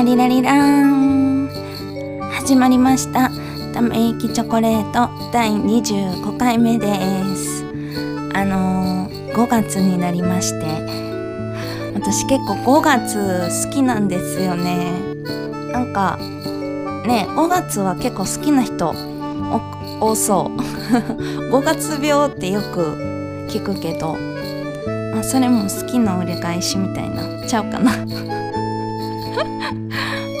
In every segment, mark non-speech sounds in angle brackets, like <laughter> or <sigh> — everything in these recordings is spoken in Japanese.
ラリラリラーン始まりました。ため息チョコレート。第25回目です。あのー、5月になりまして。私結構5月好きなんですよね。なんかね5月は結構好きな人多そう。<laughs> 5月病ってよく聞くけど、あ、それも好きの折り返しみたいな。ちゃうかな。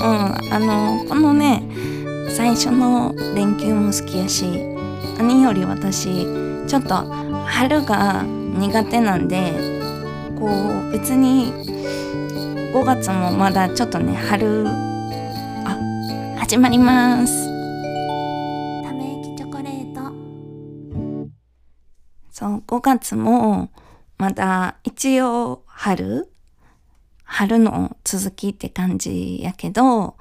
うんあのこのね最初の連休も好きやし何より私ちょっと春が苦手なんでこう別に5月もまだちょっとね春あ始まります。ため息チョコレート。そう5月もまだ一応春春の続きって感じやけど、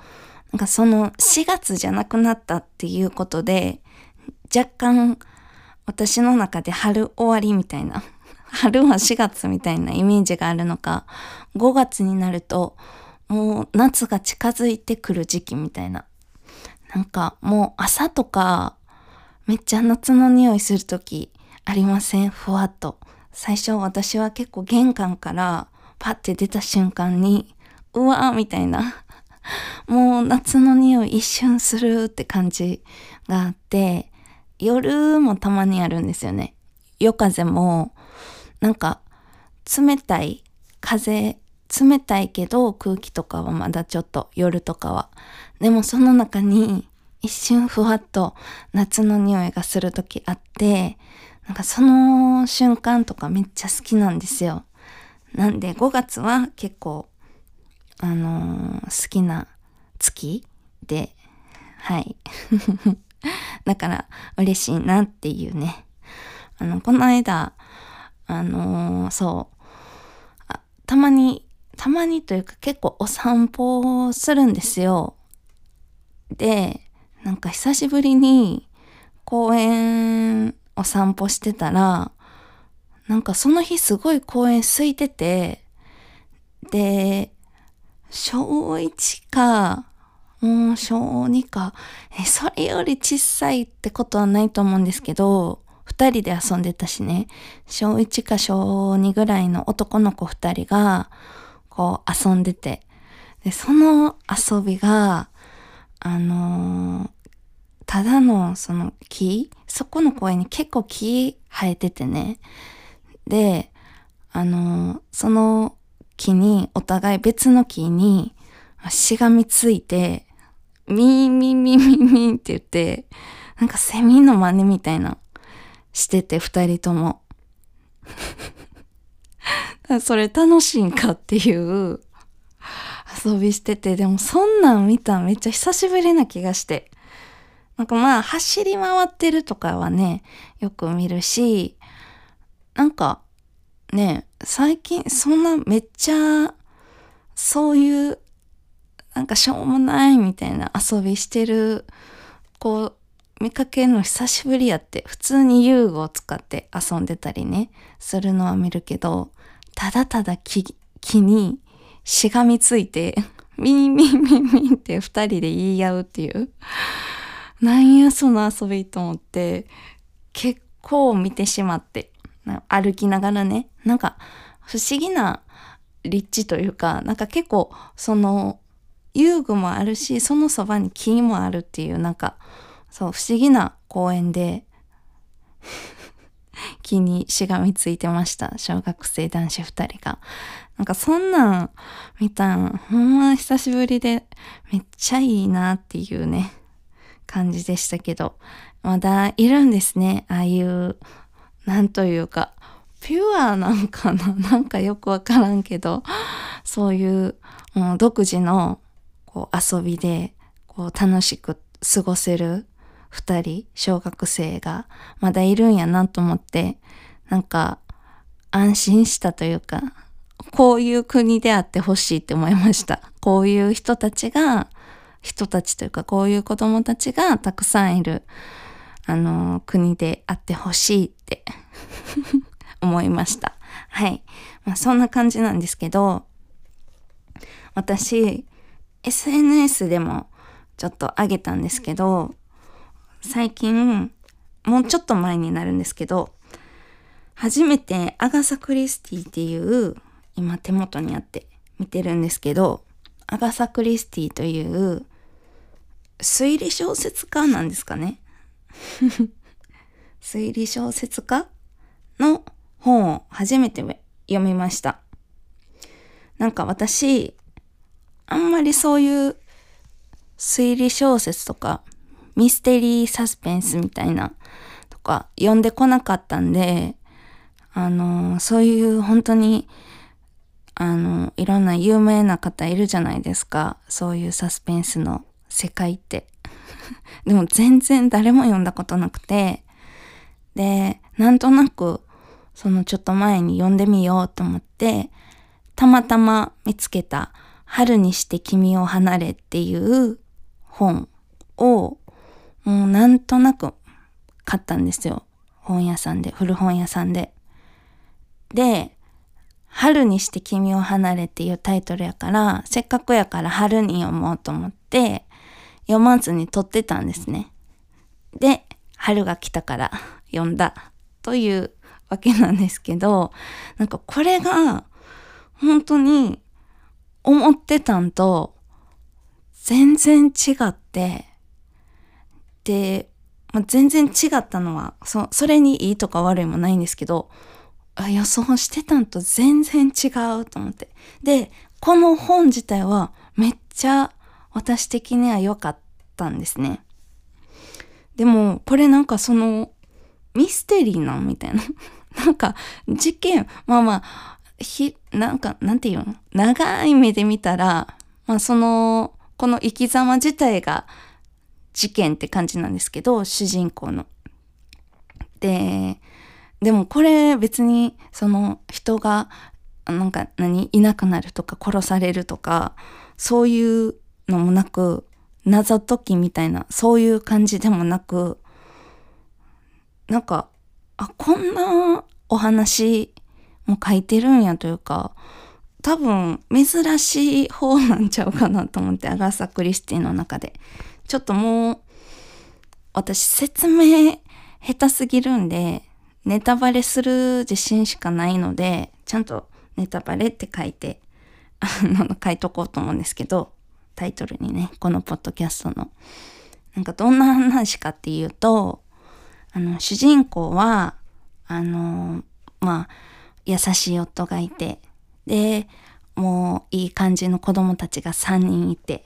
なんかその4月じゃなくなったっていうことで、若干私の中で春終わりみたいな、<laughs> 春は4月みたいなイメージがあるのか、5月になるともう夏が近づいてくる時期みたいな。なんかもう朝とかめっちゃ夏の匂いする時ありません？ふわっと。最初私は結構玄関からパッて出た瞬間に、うわーみたいな。<laughs> もう夏の匂い一瞬するって感じがあって、夜もたまにあるんですよね。夜風も、なんか冷たい風、冷たいけど空気とかはまだちょっと夜とかは。でもその中に一瞬ふわっと夏の匂いがする時あって、なんかその瞬間とかめっちゃ好きなんですよ。なんで5月は結構、あのー、好きな月で、はい。<laughs> だから嬉しいなっていうね。あの、この間、あのー、そう、たまに、たまにというか結構お散歩するんですよ。で、なんか久しぶりに公園お散歩してたら、なんかその日すごい公園空いてて、で、小1か、もう小2か、え、それより小さいってことはないと思うんですけど、二人で遊んでたしね、小1か小2ぐらいの男の子二人が、こう遊んでて、で、その遊びが、あのー、ただのその木？そこの公園に結構木生えててね、で、あの、その木に、お互い別の木にしがみついて、ミーミーミーミーミーって言って、なんかセミの真似みたいなしてて、二人とも。<laughs> それ楽しいんかっていう遊びしてて、でもそんなん見ためっちゃ久しぶりな気がして。なんかまあ走り回ってるとかはね、よく見るし、なんかね最近そんなめっちゃそういうなんかしょうもないみたいな遊びしてるこう見かけるの久しぶりやって普通に遊具を使って遊んでたりねするのは見るけどただただ木木にしがみついて <laughs> ミンミンミンミンって二人で言い合うっていう。なんやその遊びと思って結構見てしまって。歩きながらね、なんか不思議な立地というか、なんか結構その遊具もあるし、そのそばに木もあるっていうなんか、そう不思議な公園で <laughs> 木にしがみついてました。小学生男子二人が。なんかそんなん見たん、ほんま久しぶりでめっちゃいいなっていうね、感じでしたけど、まだいるんですね。ああいうなんというか、ピュアなんかな？<laughs> なんかよくわからんけど、そういう、もう独自のこう遊びでこう楽しく過ごせる二人、小学生がまだいるんやなと思って、なんか安心したというか、こういう国であってほしいって思いました。こういう人たちが、人たちというかこういう子供たちがたくさんいるあの、国であってほしいって <laughs> 思いました。はい。まあ、そんな感じなんですけど、私、SNS でもちょっと上げたんですけど、最近、もうちょっと前になるんですけど、初めてアガサ・クリスティっていう、今手元にあって見てるんですけど、アガサ・クリスティという推理小説家なんですかね <laughs> 推理小説家の本を初めて読みました。なんか私、あんまりそういう推理小説とかミステリーサスペンスみたいなとか読んでこなかったんで、あの、そういう本当に、あの、いろんな有名な方いるじゃないですか。そういうサスペンスの世界って。<laughs> でも全然誰も読んだことなくて、で、なんとなく、そのちょっと前に読んでみようと思って、たまたま見つけた春にして君を離れっていう本を、もうなんとなく買ったんですよ。本屋さんで、古本屋さんで。で、春にして君を離れっていうタイトルやから、せっかくやから春に読もうと思って、読まずに撮ってたんですね。で、春が来たから読んだというわけなんですけど、なんかこれが本当に思ってたんと全然違って、で、まあ、全然違ったのはそ、それにいいとか悪いもないんですけど、予想してたんと全然違うと思って。で、この本自体はめっちゃ私的には良かったんですね。でも、これなんかその、ミステリーなんみたいな。<laughs> なんか、事件、まあまあ、ひ、なんか、なんていうの？長い目で見たら、まあその、この生き様自体が事件って感じなんですけど、主人公の。で、でもこれ別にその人がなんか何？いなくなるとか殺されるとかそういうのもなく謎解きみたいなそういう感じでもなくなんかあこんなお話も書いてるんやというか多分珍しい方なんちゃうかなと思ってアガサ・クリスティの中で。ちょっともう私説明下手すぎるんでネタバレする自信しかないのでちゃんとネタバレって書いてあの書いとこうと思うんですけどタイトルにねこのポッドキャストのなんかどんな話かっていうとあの主人公はあのまあ優しい夫がいてでもういい感じの子供たちが3人いてっ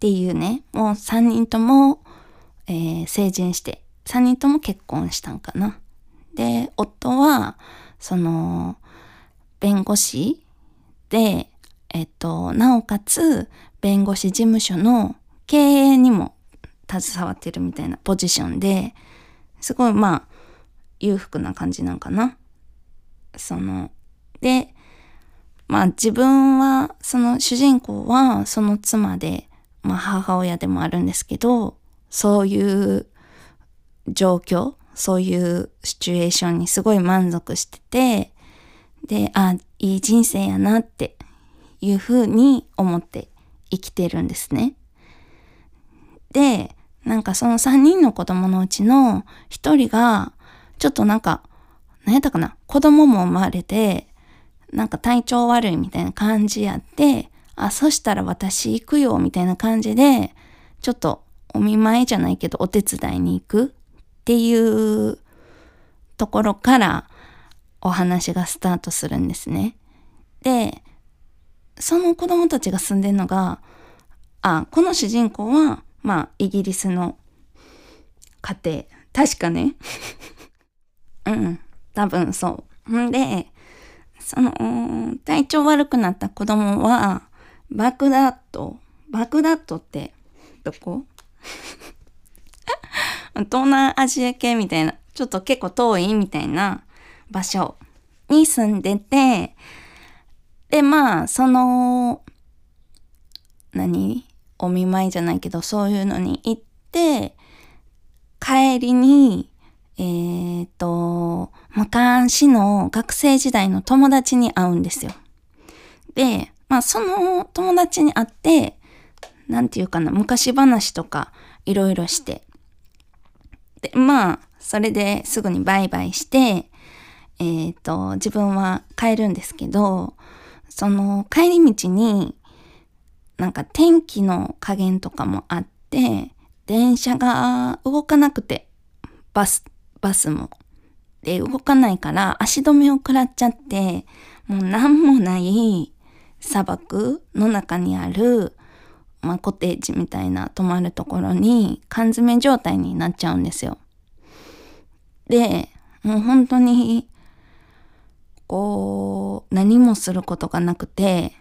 ていうねもう3人とも、えー、成人して3人とも結婚したんかな。で夫はその弁護士でえっとなおかつ弁護士事務所の経営にも携わってるみたいなポジションですごいまあ裕福な感じなんかな。そのでまあ自分はその主人公はその妻で、まあ、母親でもあるんですけどそういう状況そういうシチュエーションにすごい満足しててであいい人生やなっていうふうに思って生きてるんですね。でなんかその3人の子供のうちの1人がちょっとなんか何やったかな子供も生まれてなんか体調悪いみたいな感じやって、あ、そしたら私行くよみたいな感じで、ちょっとお見舞いじゃないけどお手伝いに行くっていうところからお話がスタートするんですね。で、その子供たちが住んでるのが、あ、この主人公は、まあ、イギリスの家庭。確かね。<laughs> うん、多分そう。んで、その、体調悪くなった子供は、バグダッド、バグダッドってどこ？<laughs> 東南アジア系みたいな、ちょっと結構遠いみたいな場所に住んでて、で、まあ、その、何？お見舞いじゃないけど、そういうのに行って、帰りに、えー、っと、昔の学生時代の友達に会うんですよ。で、まあその友達に会って、なんていうかな、昔話とかいろいろして。で、まあ、それですぐにバイバイして、えっ、ー、と、自分は帰るんですけど、その帰り道に、なんか天気の加減とかもあって、電車が動かなくて、バス、バスも。で、動かないから足止めを食らっちゃって、もう何もない砂漠の中にある、まあ、コテージみたいな泊まるところに缶詰状態になっちゃうんですよ。で、もう本当に、こう、何もすることがなくて、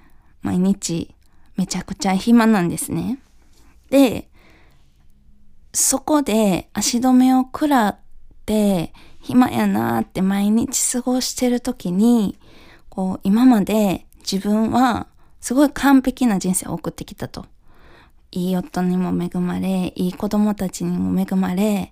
毎日めちゃくちゃ暇なんですね。で、そこで足止めを食らって暇やなって毎日過ごしてる時に、こう今まで自分はすごい完璧な人生を送ってきたと。いい夫にも恵まれ、いい子供たちにも恵まれ、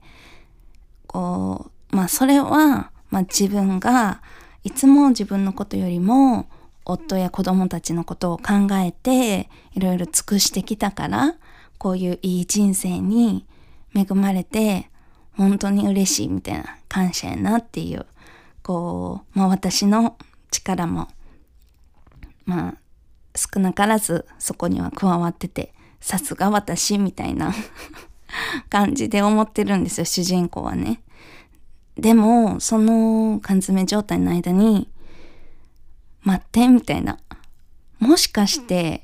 こう、まあそれは、まあ自分がいつも自分のことよりも夫や子供たちのことを考えていろいろ尽くしてきたから、こういういい人生に恵まれて本当に嬉しいみたいな感謝やなっていう、こう、まあ私の力も、まあ少なからずそこには加わってて、さすが私みたいな <laughs> 感じで思ってるんですよ、主人公はね。でも、その缶詰状態の間に、待って、みたいな。もしかして、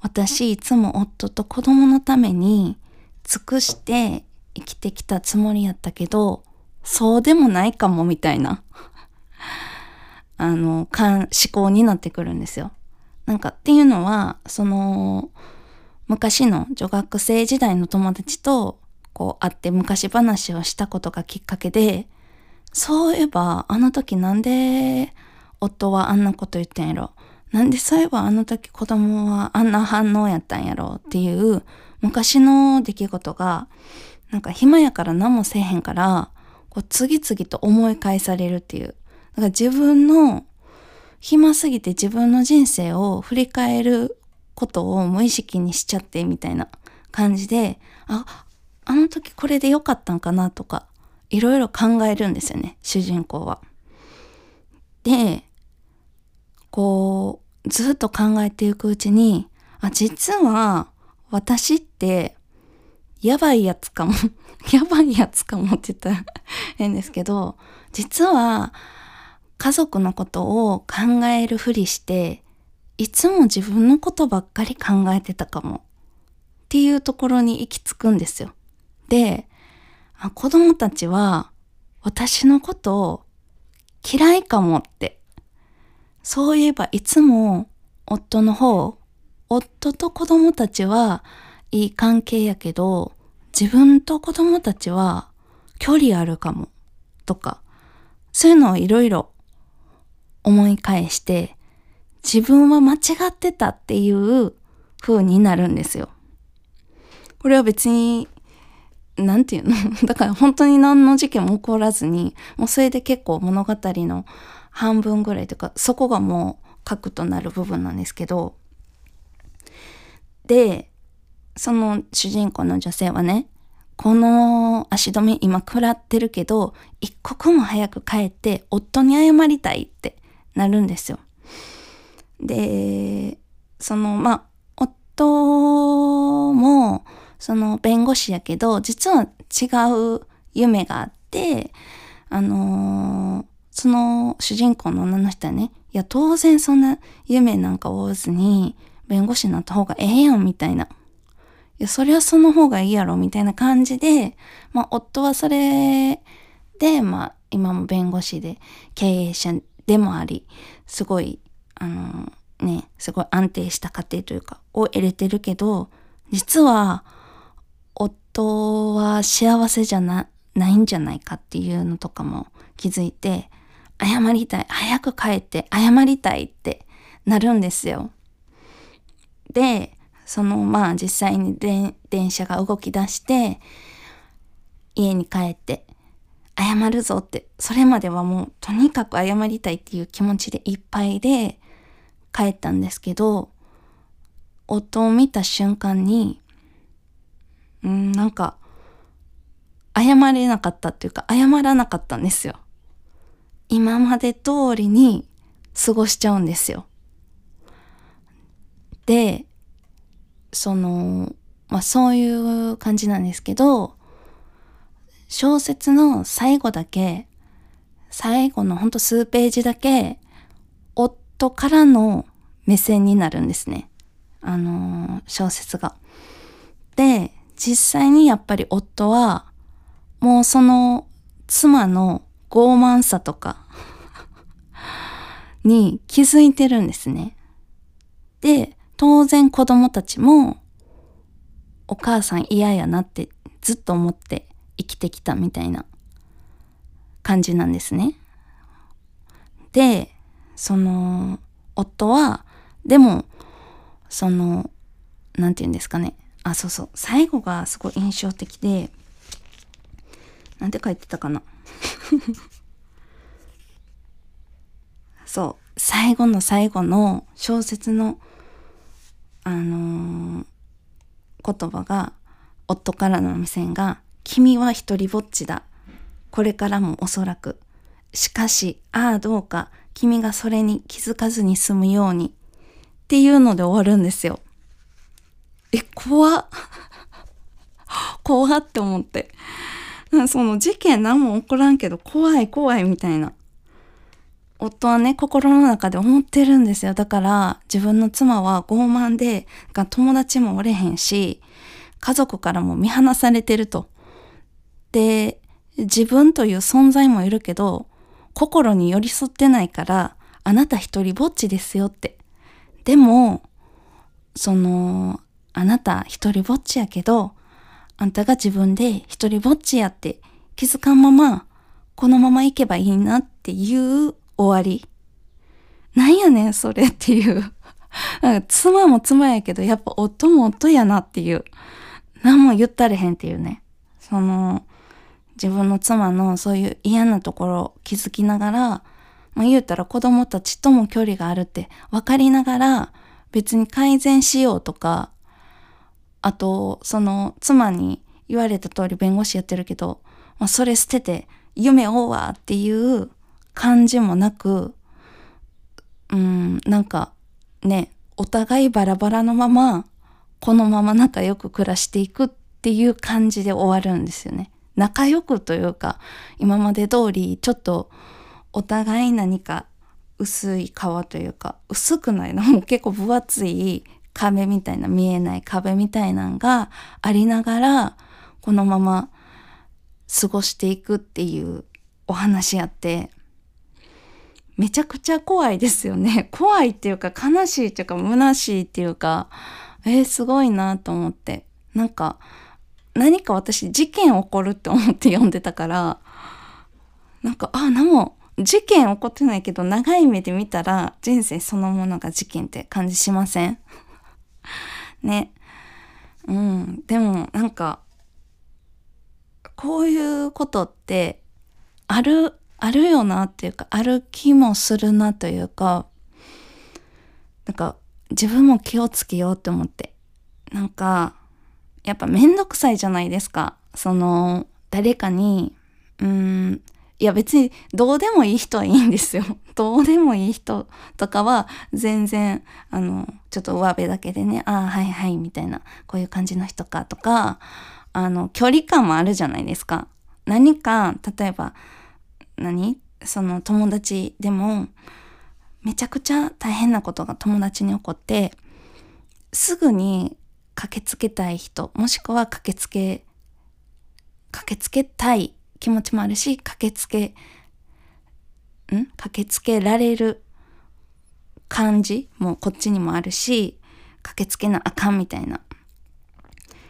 私いつも夫と子供のために尽くして生きてきたつもりやったけど、そうでもないかもみたいな、あの、思考になってくるんですよ。なんかっていうのは、その、昔の女学生時代の友達とこう会って昔話をしたことがきっかけで、そういえばあの時なんで夫はあんなこと言ってんやろ。なんでそういえばあの時子供はあんな反応やったんやろっていう昔の出来事がなんか暇やから何もせえへんからこう次々と思い返されるっていう。だから自分の暇すぎて自分の人生を振り返ることを無意識にしちゃってみたいな感じで、あ、あの時これで良かったんかなとか、いろいろ考えるんですよね、主人公は。で、こう、ずっと考えていくうちに、あ、実は私ってやばいやつかも <laughs> やばいやつかもって言ったら <laughs> 変ですけど、実は家族のことを考えるふりして、いつも自分のことばっかり考えてたかもっていうところに行き着くんですよ。で、子供たちは私のことを嫌いかもって。そういえばいつも夫の方、夫と子供たちはいい関係やけど、自分と子供たちは距離あるかもとか、そういうのをいろいろ思い返して、自分は間違ってたっていう風になるんですよ。これは別になんていうの？<laughs> だから本当に何の事件も起こらずに、もうそれで結構物語の半分ぐらいというか、そこがもう核となる部分なんですけど、で、その主人公の女性はね、この足止め今食らってるけど、一刻も早く帰って夫に謝りたいってなるんですよ。で、その、まあ、夫も、その弁護士やけど、実は違う夢があって、あのー、その主人公の女の人はね、いや、当然そんな夢なんか追わずに、弁護士になった方がええやん、みたいな。いや、そりゃその方がいいやろ、みたいな感じで、まあ、夫はそれで、まあ、今も弁護士で経営者でもあり、すごい、あのー、ね、すごい安定した家庭というか、を得れてるけど、実は、夫は幸せじゃな、ないんじゃないかっていうのとかも気づいて、謝りたい。早く帰って謝りたいってなるんですよ。で、そのまあ実際に電車が動き出して、家に帰って謝るぞって、それまではもうとにかく謝りたいっていう気持ちでいっぱいで帰ったんですけど、夫を見た瞬間に、うん、なんか、謝れなかったっていうか、謝らなかったんですよ。今まで通りに過ごしちゃうんですよ。で、その、まあそういう感じなんですけど、小説の最後だけ、最後のほんと数ページだけ、夫からの目線になるんですね。あのー、小説が。で、実際にやっぱり夫は、もうその妻の傲慢さとか <laughs> に気づいてるんですね。で、当然子供たちも、お母さん嫌やなってずっと思って生きてきたみたいな感じなんですね。で、その、夫は、でも、その、なんて言うんですかね。あ、そうそう。最後がすごい印象的で、なんて書いてたかな。そう。最後の最後の小説の、あのー、言葉が、夫からの目線が、君は一人ぼっちだ。これからもおそらく。しかし、ああどうか、君がそれに気づかずに済むように。っていうので終わるんですよ。え、怖っ。<laughs> 怖って思って。その事件何も起こらんけど怖い怖いみたいな。夫はね、心の中で思ってるんですよ。だから自分の妻は傲慢で、友達もおれへんし、家族からも見放されてると。で、自分という存在もいるけど、心に寄り添ってないから、あなた一人ぼっちですよって。でも、その、あなた一人ぼっちやけど、あんたが自分で一人ぼっちやって気づかんまま、このまま行けばいいなっていう終わり。なんやねん、それっていう。妻も妻やけど、やっぱ夫も夫やなっていう。何も言ったれへんっていうね。その、自分の妻のそういう嫌なところ気づきながら、まあ、言うたら子供たちとも距離があるって分かりながら別に改善しようとかあと、その妻に言われた通り弁護士やってるけど、まあ、それ捨てて夢追うわっていう感じもなく、うん、なんかね、お互いバラバラのまま、このまま仲良く暮らしていくっていう感じで終わるんですよね。仲良くというか、今まで通りちょっとお互い何か薄い皮というか、薄くないのも結構分厚い壁みたいな見えない壁みたいなんがありながらこのまま過ごしていくっていうお話やってめちゃくちゃ怖いですよね。<laughs> 怖いっていうか悲しいっていうか虚しいっていうかえー、すごいなと思ってなんか何か私事件起こるって思って読んでたからなんかあ何も事件起こってないけど長い目で見たら人生そのものが事件って感じしません？<laughs> ね。うん。でもなんか、こういうことってある、あるよなっていうか、ある気もするなというか、なんか自分も気をつけようって思って。なんか、やっぱめんどくさいじゃないですか。その、誰かに、うん、いや別にどうでもいい人はいいんですよ。<laughs> どうでもいい人とかは全然、あの、ちょっと上辺だけでね、ああ、はいはい、みたいな、こういう感じの人かとか、あの、距離感もあるじゃないですか。何か、例えば、何？その友達でも、めちゃくちゃ大変なことが友達に起こって、すぐに駆けつけたい人、もしくは駆けつけ、駆けつけたい気持ちもあるし、駆けつけ、ん？駆けつけられる感じもこっちにもあるし、駆けつけなあかんみたいな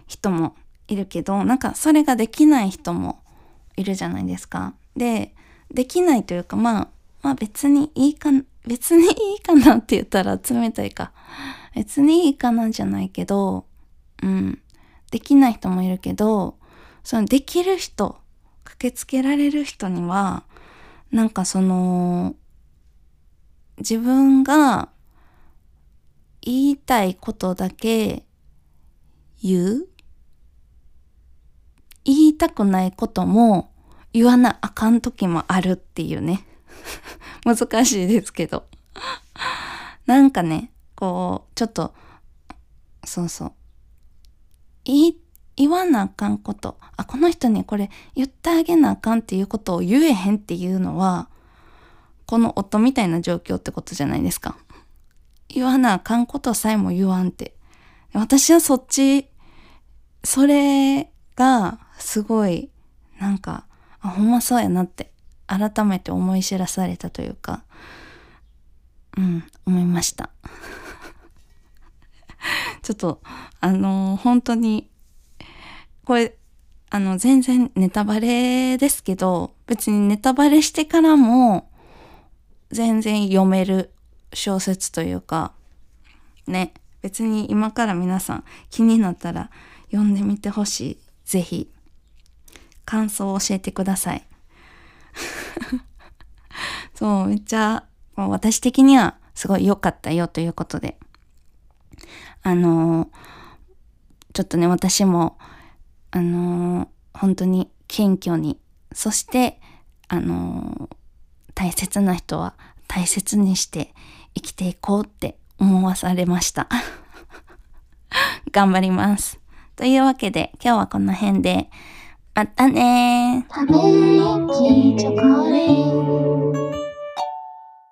人もいるけど、なんかそれができない人もいるじゃないですか。で、できないというか、まあ、まあ別にいいか、別にいいかなって言ったら冷たいか。別にいいかなじゃないけど、うん。できない人もいるけど、そのできる人駆けつけられる人には、なんかその、自分が言いたいことだけ言う？言いたくないことも言わなあかん時もあるっていうね。<laughs> 難しいですけど。なんかね、こう、ちょっと、そうそう。言い、言わなあかんこと。あ、この人にこれ言ってあげなあかんっていうことを言えへんっていうのは、この夫みたいな状況ってことじゃないですか。言わなあかんことさえも言わんって。私はそっち、それがすごい、なんか、あ、ほんまそうやなって改めて思い知らされたというか、うん、思いました。<laughs> ちょっと、あのー、本当に、これ、あの、全然ネタバレですけど、別にネタバレしてからも、全然読める小説というか、ね、別に今から皆さん気になったら読んでみてほしい。ぜひ。感想を教えてください。<laughs> そう、めっちゃ、もう私的にはすごい良かったよということで。あのー、ちょっとね、私も、あのー、本当に謙虚に、そして、あのー、大切な人は大切にして生きていこうって思わされました。<laughs> 頑張ります。というわけで、今日はこの辺で、またねー。